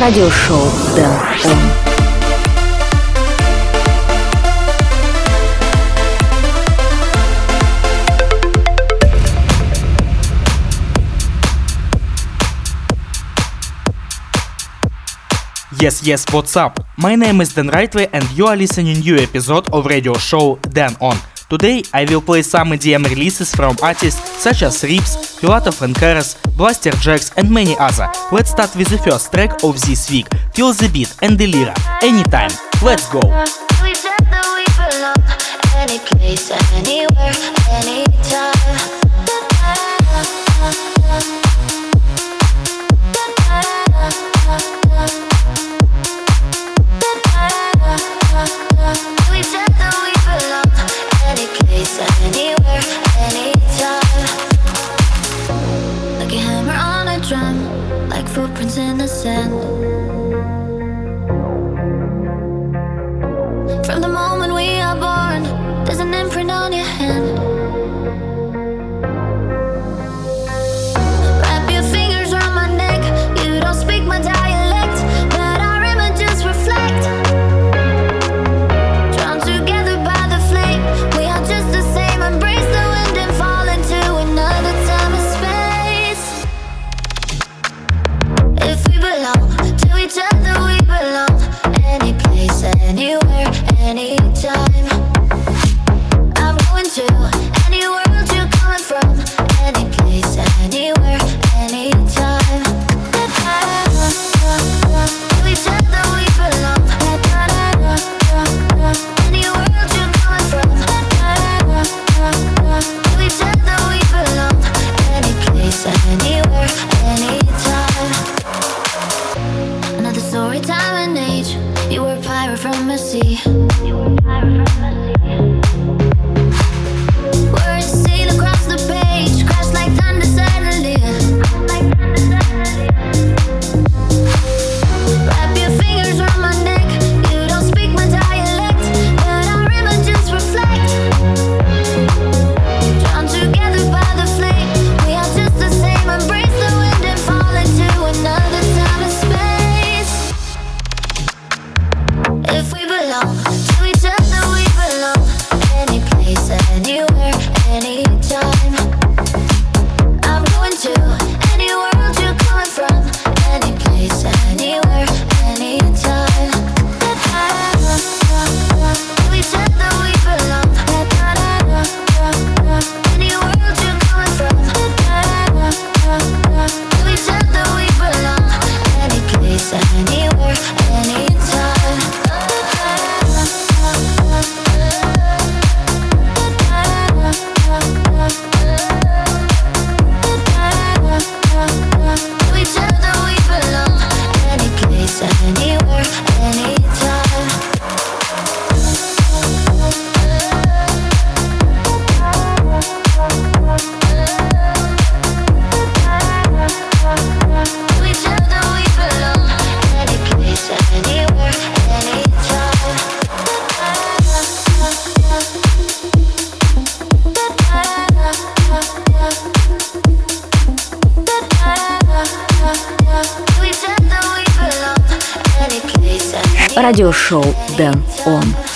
радиошоу Дэн Он. Yes, yes, what's up? My name is Dan Rightway and you are listening new episode of radio show Dan On – Today I will play some EDM releases from artists such as Rips, Pilato Francaras, Blaster Jacks and many other. Let's start with the first track of this week, Feel the Beat and Delira, Anytime. Let's go! We said that we belong any place, anywhere, anytime. And. радиошоу «Дэн Он».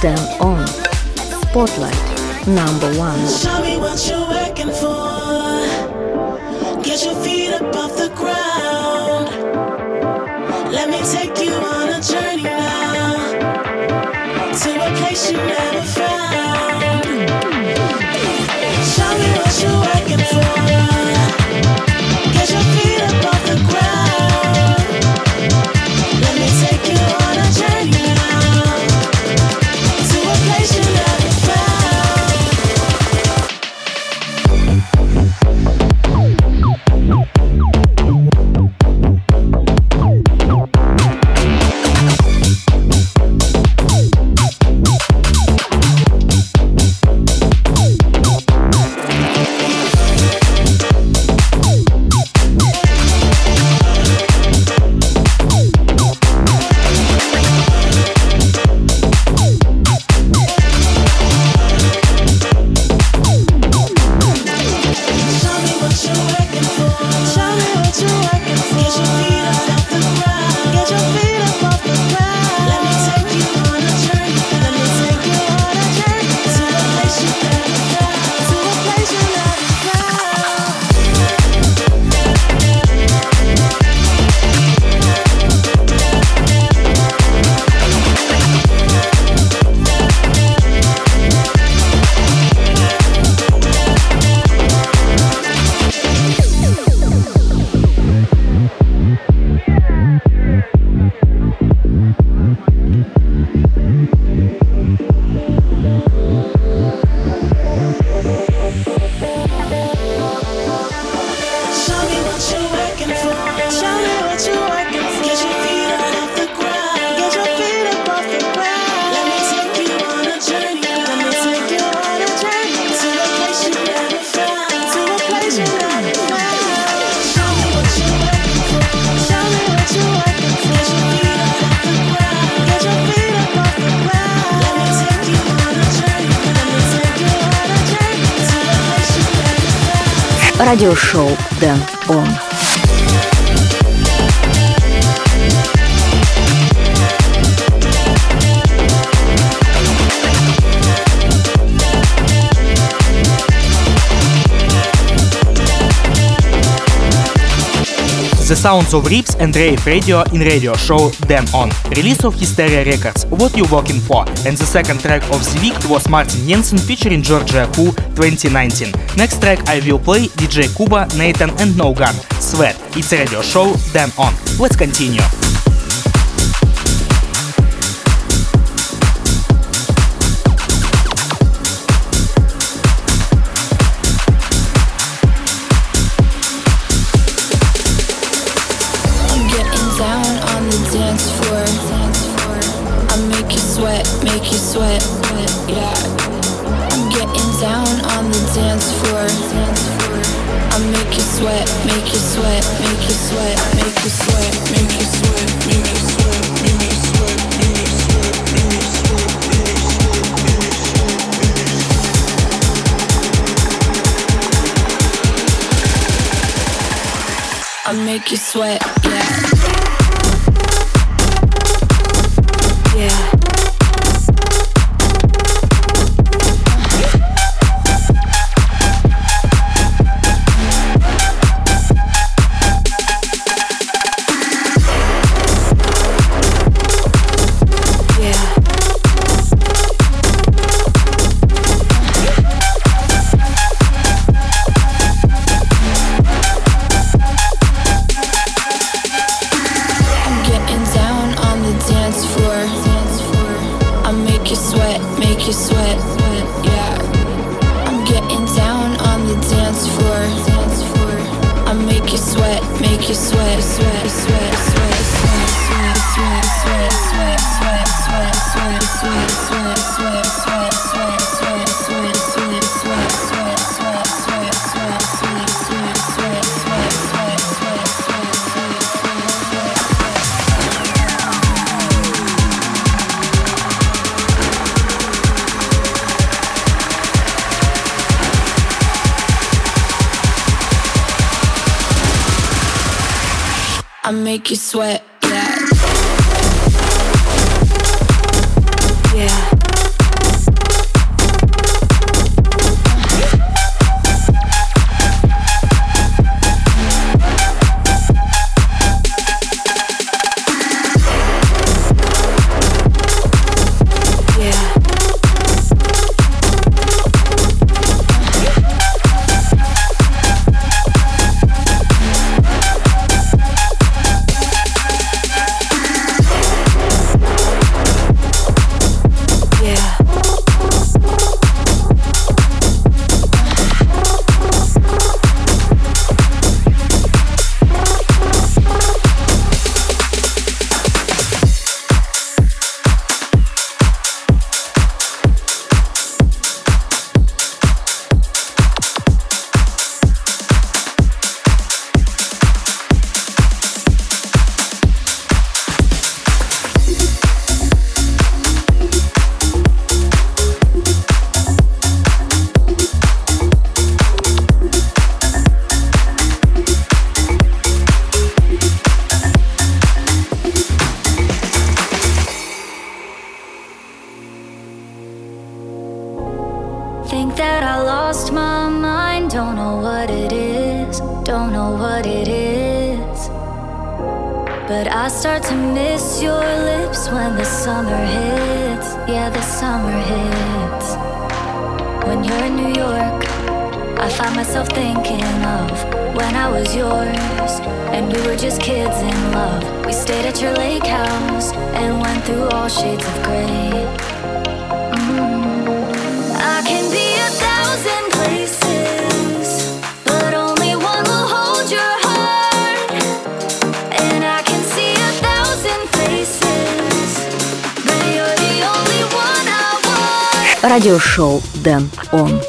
Dan On Spotlight number one. sounds of Rips and Rave Radio in radio show Dan On, release of Hysteria Records, What You Walking For, and the second track of the week was Martin Jensen featuring Georgia Who 2019. Next track I will play DJ Kuba, Nathan and No Gun, Sweat. It's radio show Dan On. Let's continue. for. I make you sweat, make you sweat, yeah. I'm getting down on the dance floor. I make you sweat, make you sweat, make you sweat, make you sweat, make you sweat, make you sweat, make you sweat, make you sweat, make you sweat, make you sweat. I make you sweat, yeah. Радиошоу Дэн Он.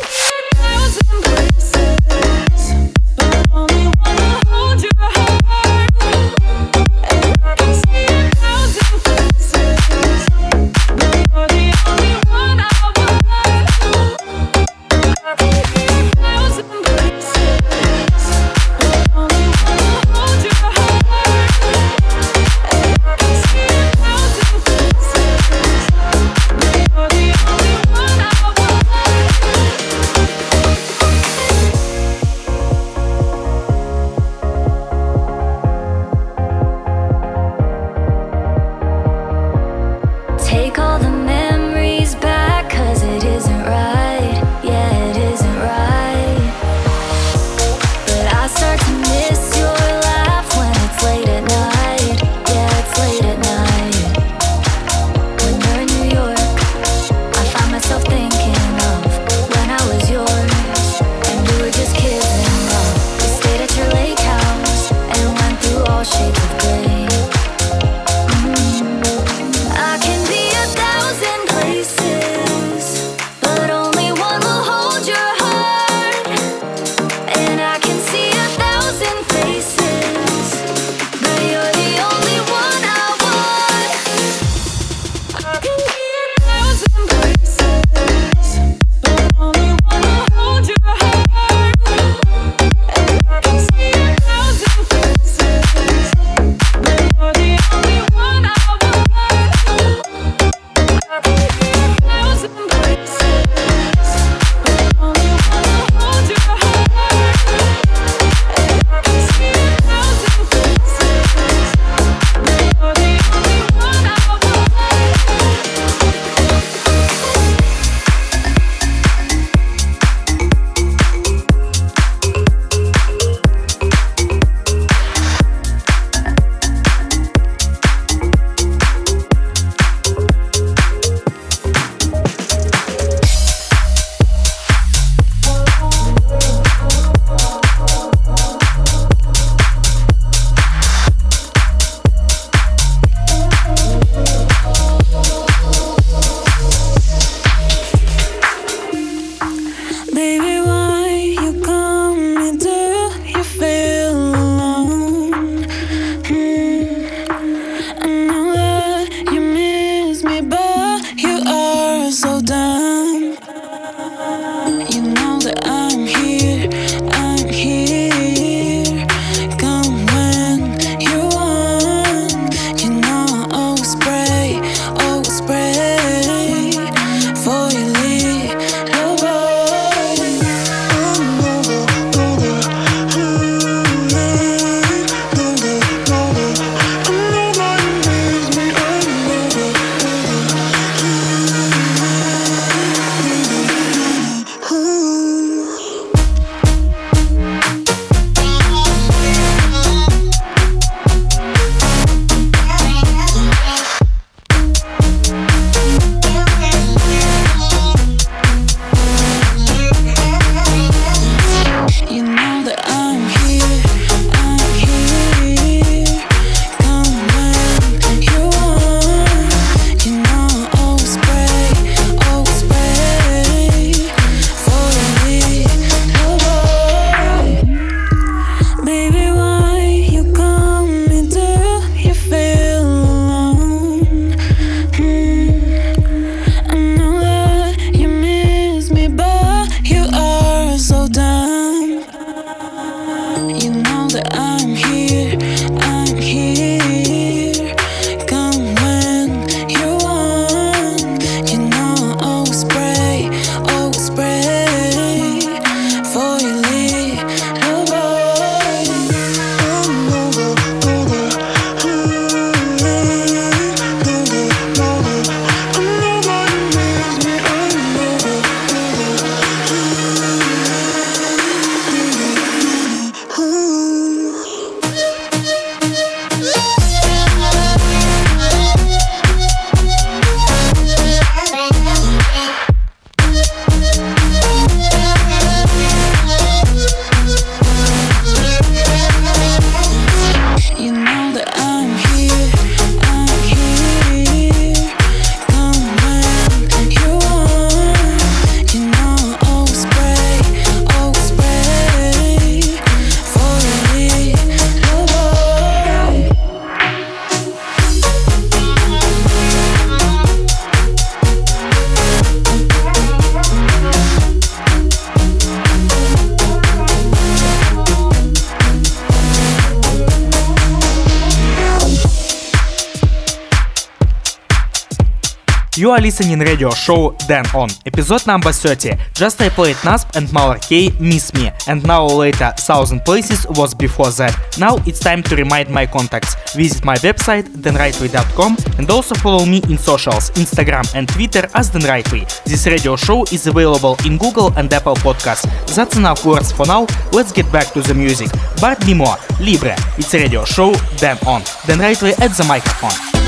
You are listening radio show Dan On, episode number 30. Just I played Nasp and Mauer K Miss Me, and now later Thousand Places was before that. Now it's time to remind my contacts. Visit my website danrightway.com and also follow me in socials, Instagram and Twitter as Dan Rightway. This radio show is available in Google and Apple Podcasts. That's enough words for now. Let's get back to the music. But more, Libre. It's radio show Dan On. Dan Rightway at the microphone.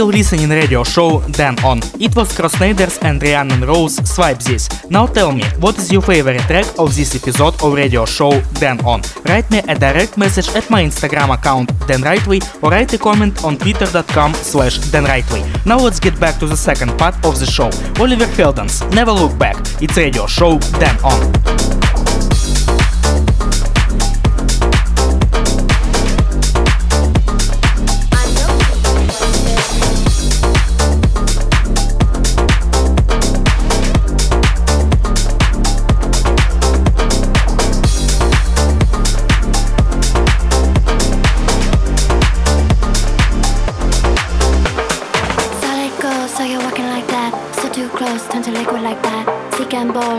still listening radio show Dan On. It was Crossnaders and Rhiannon Rose Swipe This. Now tell me, what is your favorite track of this episode of radio show Dan On? Write me a direct message at my Instagram account Dan Rightway or write a comment on twitter.com slash Dan. Now let's get back to the second part of the show. Oliver Heldens, Never Look Back. It's radio show Dan On.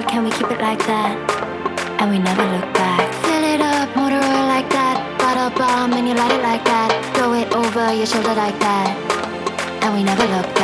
road, can we keep it like that? And we never look back. Fill it up, motor oil like that. Bottle bomb and you light it like that. Throw it over your shoulder like that. And we never look back.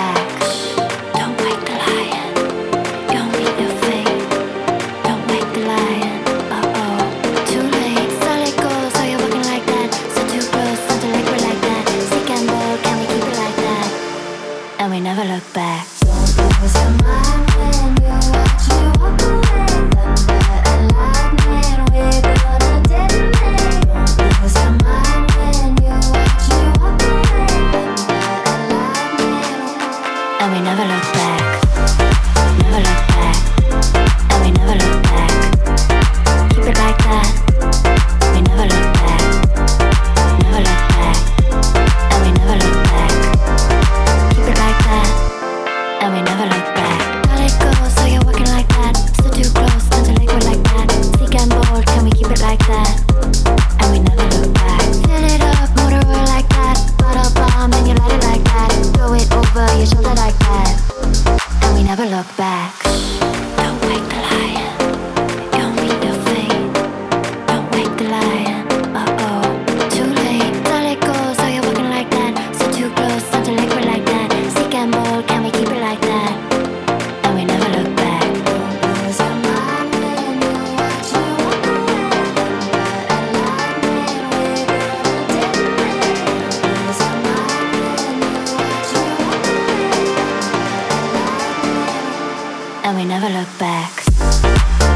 we never look back.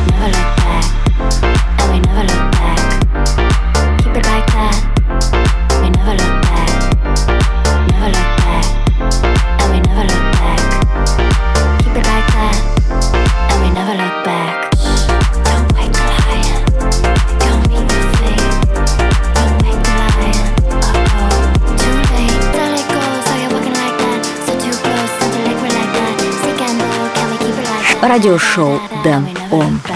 Never look back. радиошоу «Дэн Он».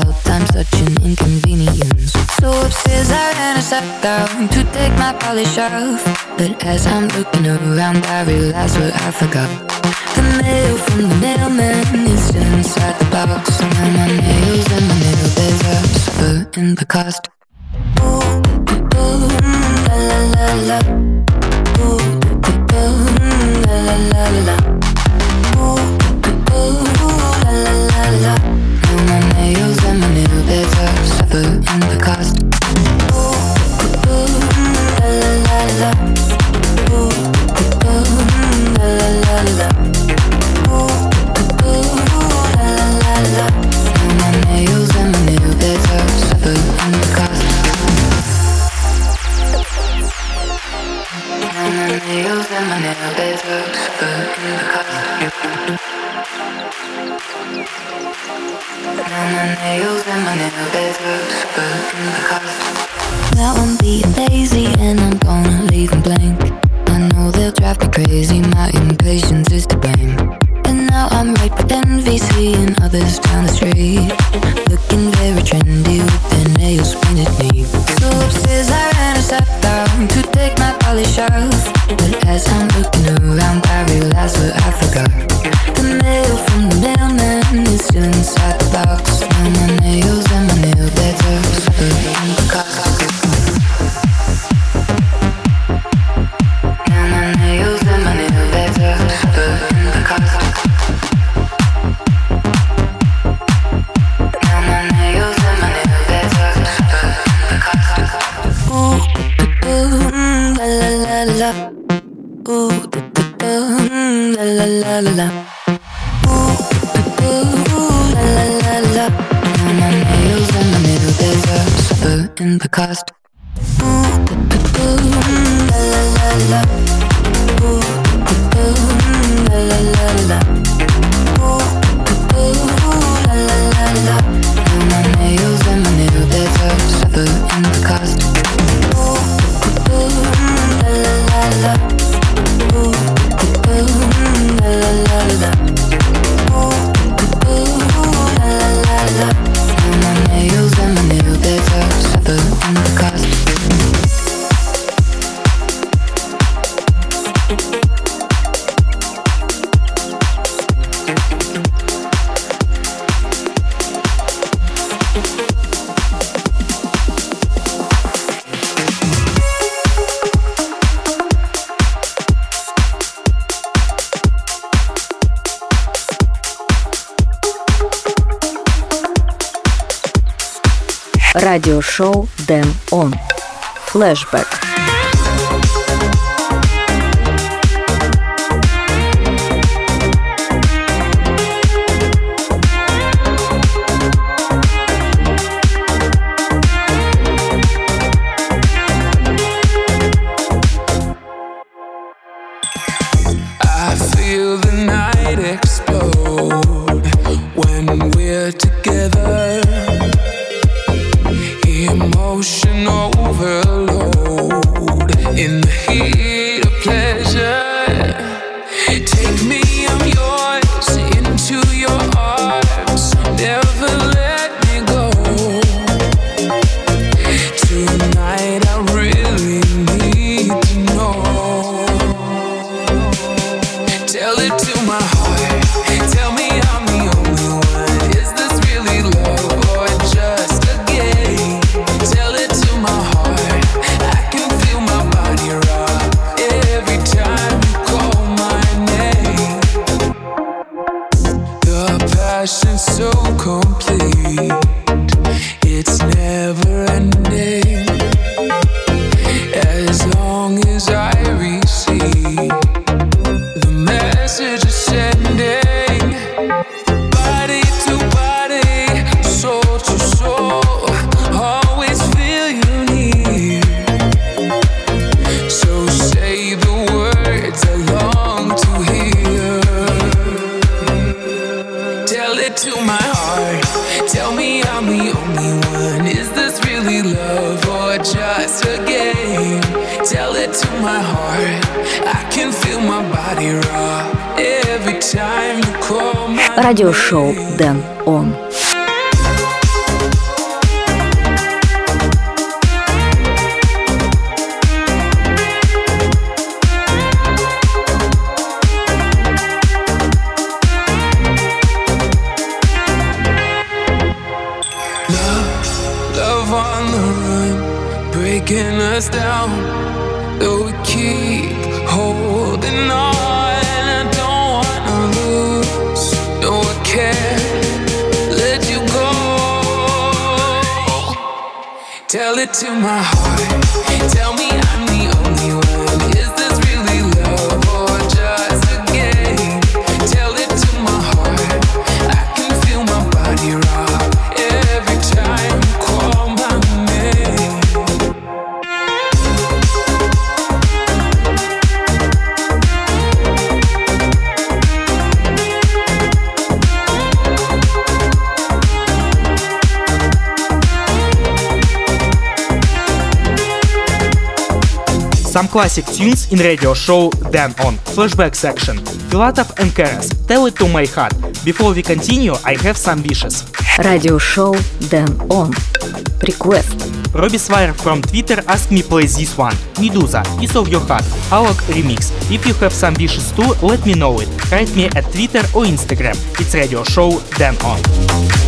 About time, such an inconvenience. So upstairs I ran and sat down to take my polish off. But as I'm looking around, I realize what I forgot. The mail from the mailman is still inside the box. And my nails and my nail beds are suffering the cost. Ooh, ooh, la la la la. Ooh, ooh, ooh, la la la la crazy, my impatience is to blame. And now I'm right with envy, seeing others down the street. Looking very trendy with their nails painted neat. So upstairs I ran and sat down to take my polish off. But as I'm looking around, I realize what I forgot. The mail from the mailman is still inside the box. Now my nails and my nail beds are la. Ooh, ooh, ooh, mm, la la la la la. Ooh, ooh, ooh, la la la la. Now my nails and my nail beds are suffering the cost. Радиошоу Дэн Он. Флэшбэк. Tell it to my heart. Tell me Some classic tunes in radio show Dan On flashback section. Filatov and Karas, tell it to my heart. Before we continue, I have some wishes. Radio show Dan On. Request. Robbie Swire from Twitter asked me play this one. Meduza, Piece of Your Heart, Alok Remix. If you have some wishes too, let me know it. Write me at Twitter or Instagram. It's radio show Dan On.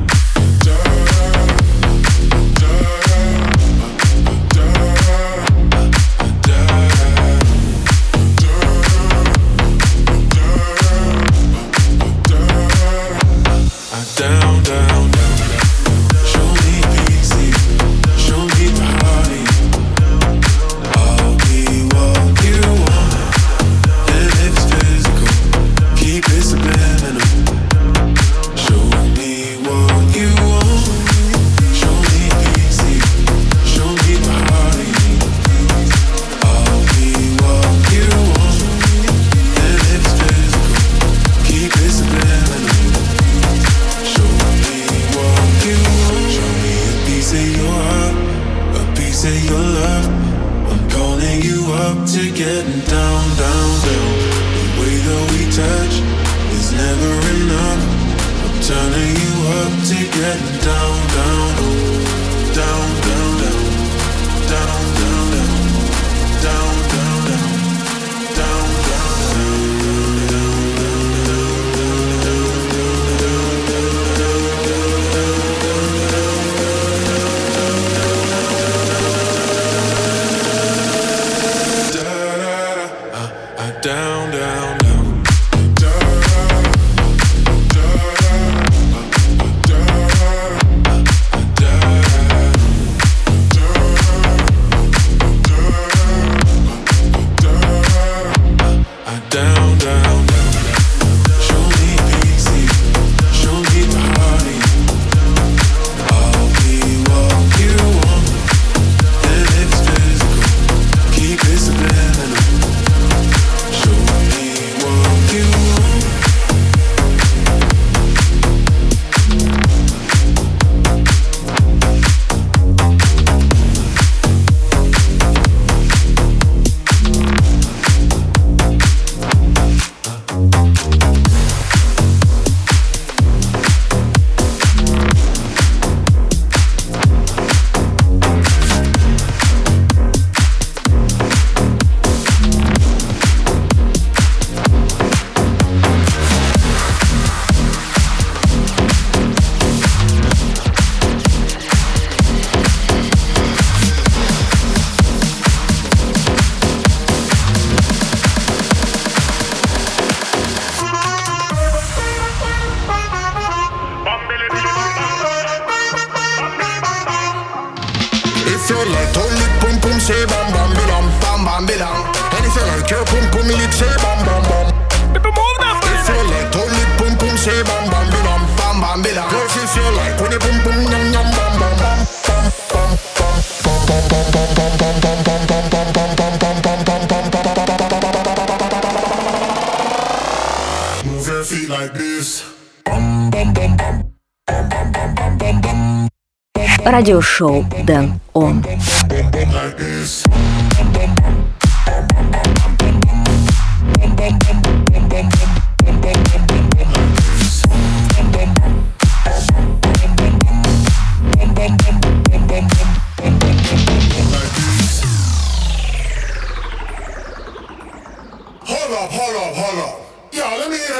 радиошоу Дэн Он.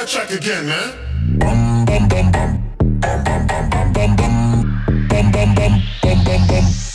check again, man bang bang bang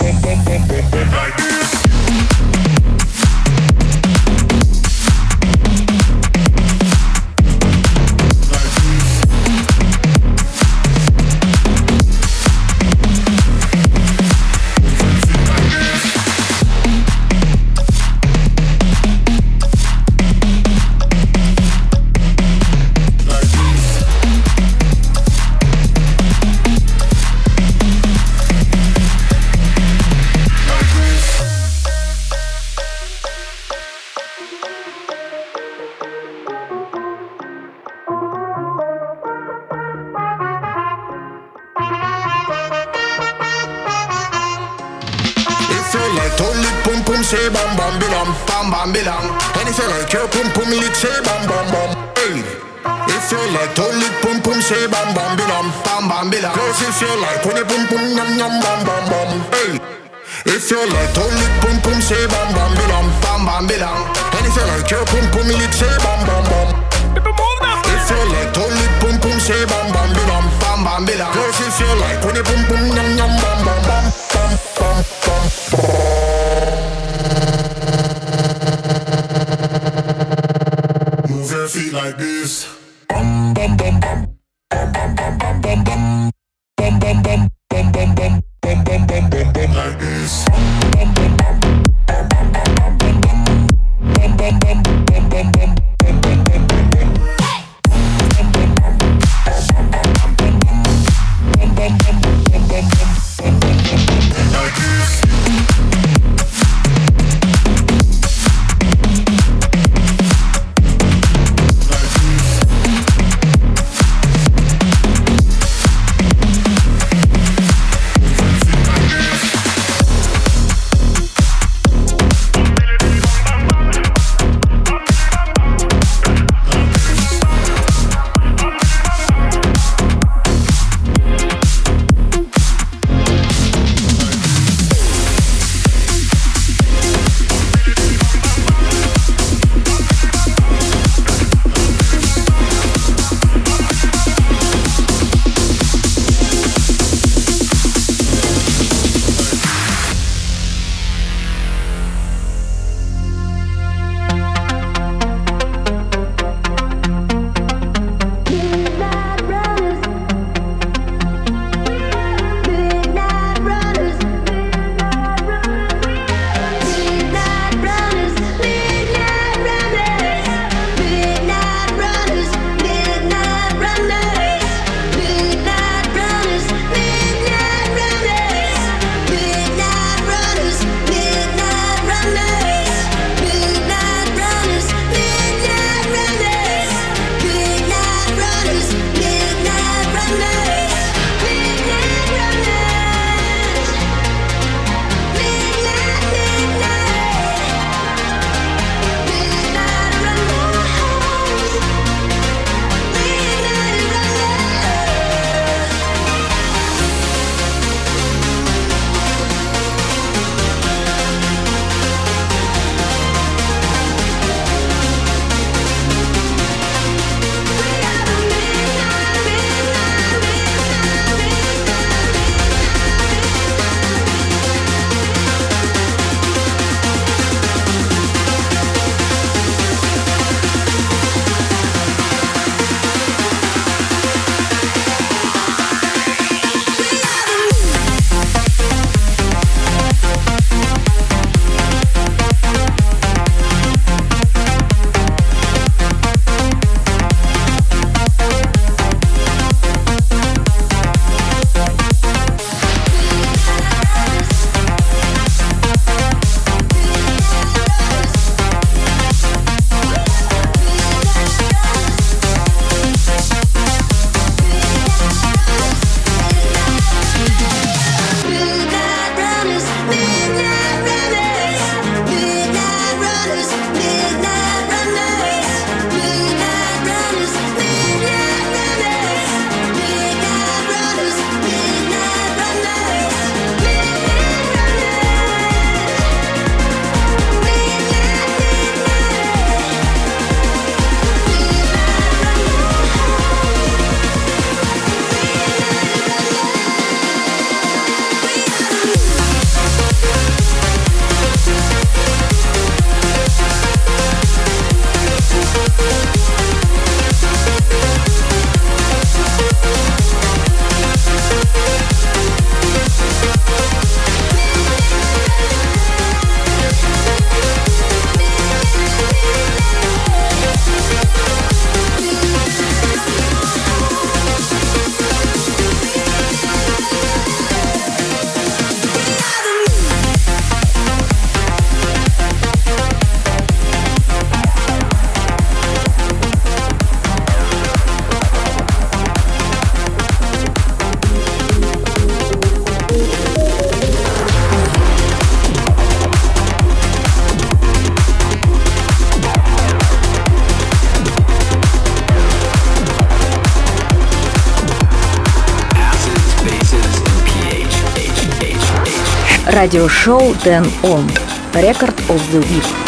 Радиошоу Дэн Он. Рекорд of the Week.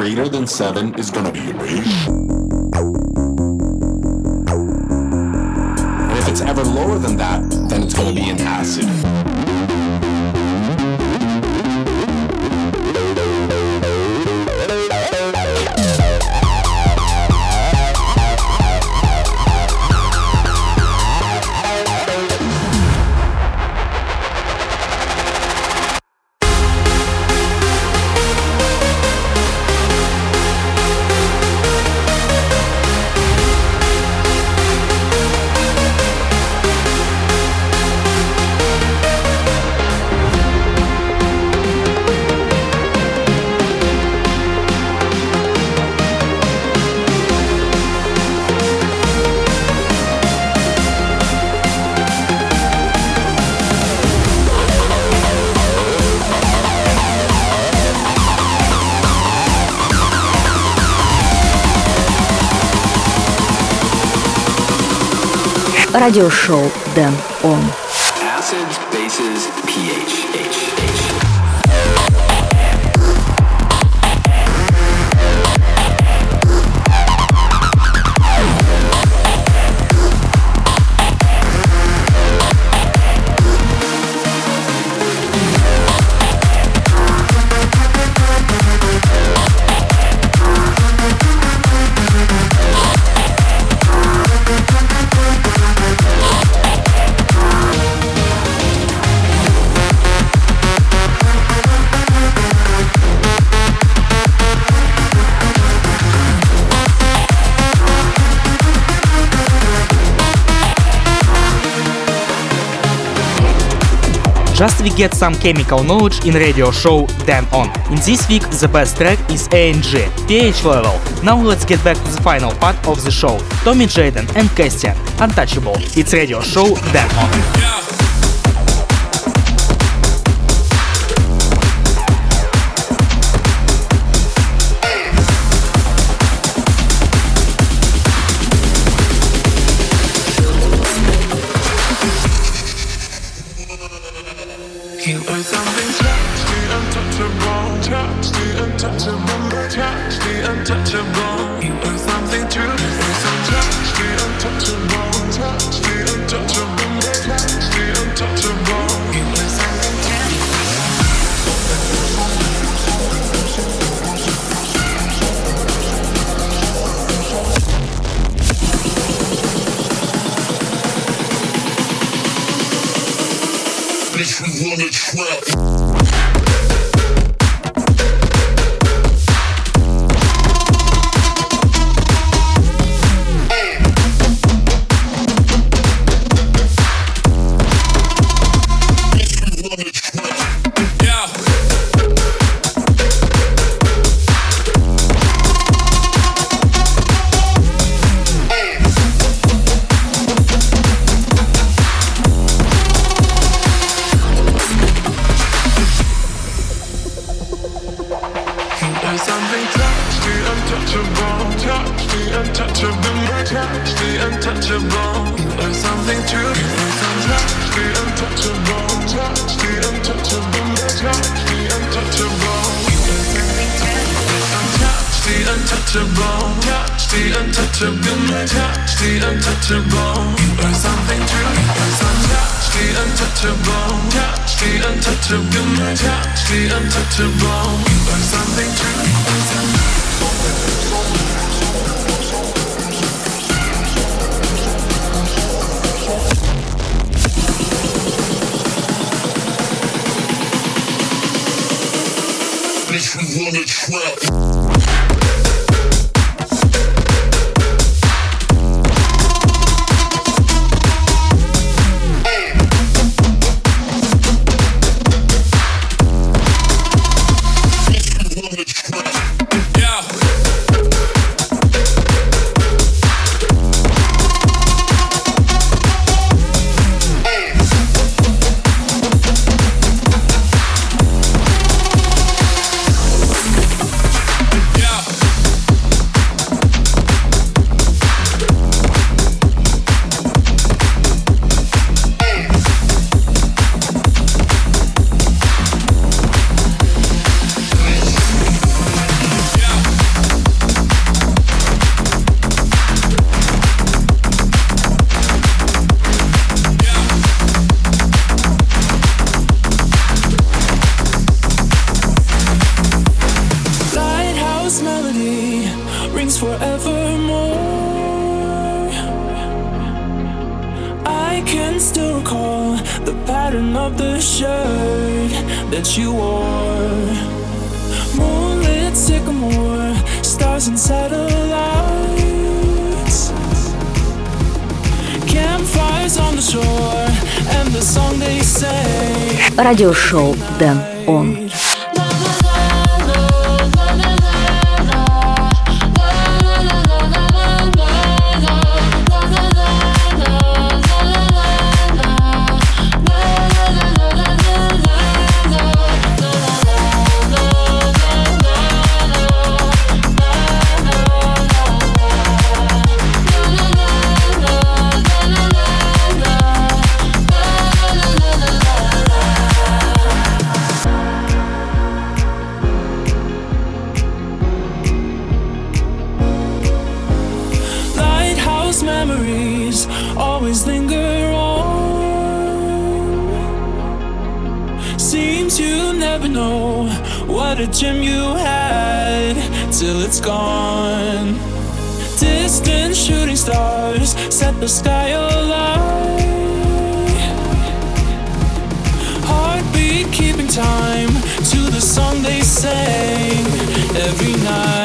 Greater than 7 is gonna be a. Радиошоу Дэн Он. Just we get some chemical knowledge in radio show Dan On. In this week the best track is ANG, pH level. Now let's get back to the final part of the show. Tommy Jaden and Christian, Untouchable. It's radio show Dan On. Touch the untouchable, touch the untouchable, touch the untouchable. You are something true. So touch the untouchable, touch the untouchable, touch the untouchable. You are something true. you wanna trap. a dream you had till it's gone. Distant shooting stars set the sky alight. Heartbeat keeping time to the song they sang every night.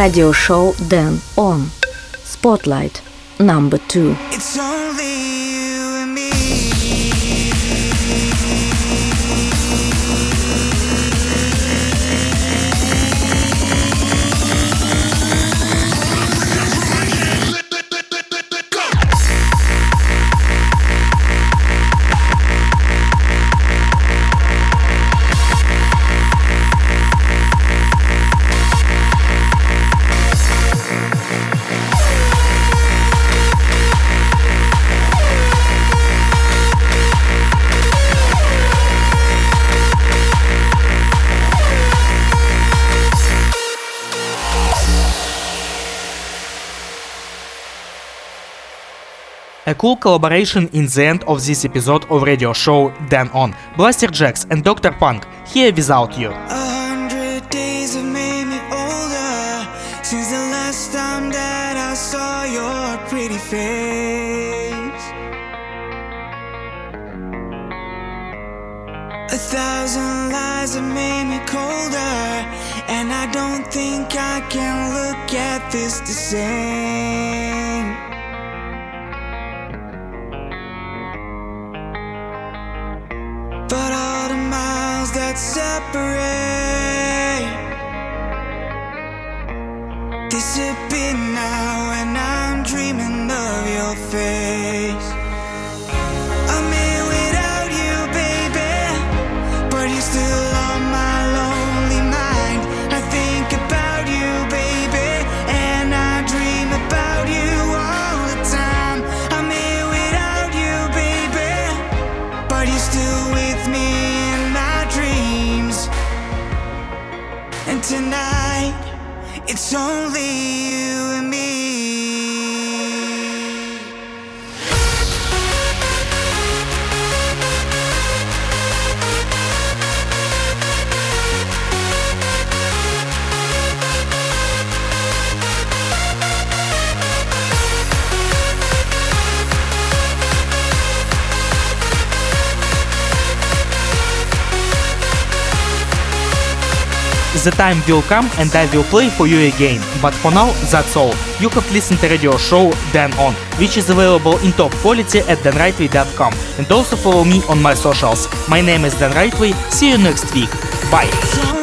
радиошоу Дэн Он. Spotlight number two. It's only you. Cool collaboration in the end of this episode of radio show Dan On. Blasterjaxx and Dr. Phunk, here without you. A thousand lies have made me colder, and I don't think I can look at this the same. But all the miles that separate disappear now, and I'm dreaming of your face. It's only The time will come and I will play for you again. But for now, that's all. You have listened to radio show Dan On, which is available in top quality at danrightway.com and also follow me on my socials. My name is Dan Rightway. See you next week. Bye.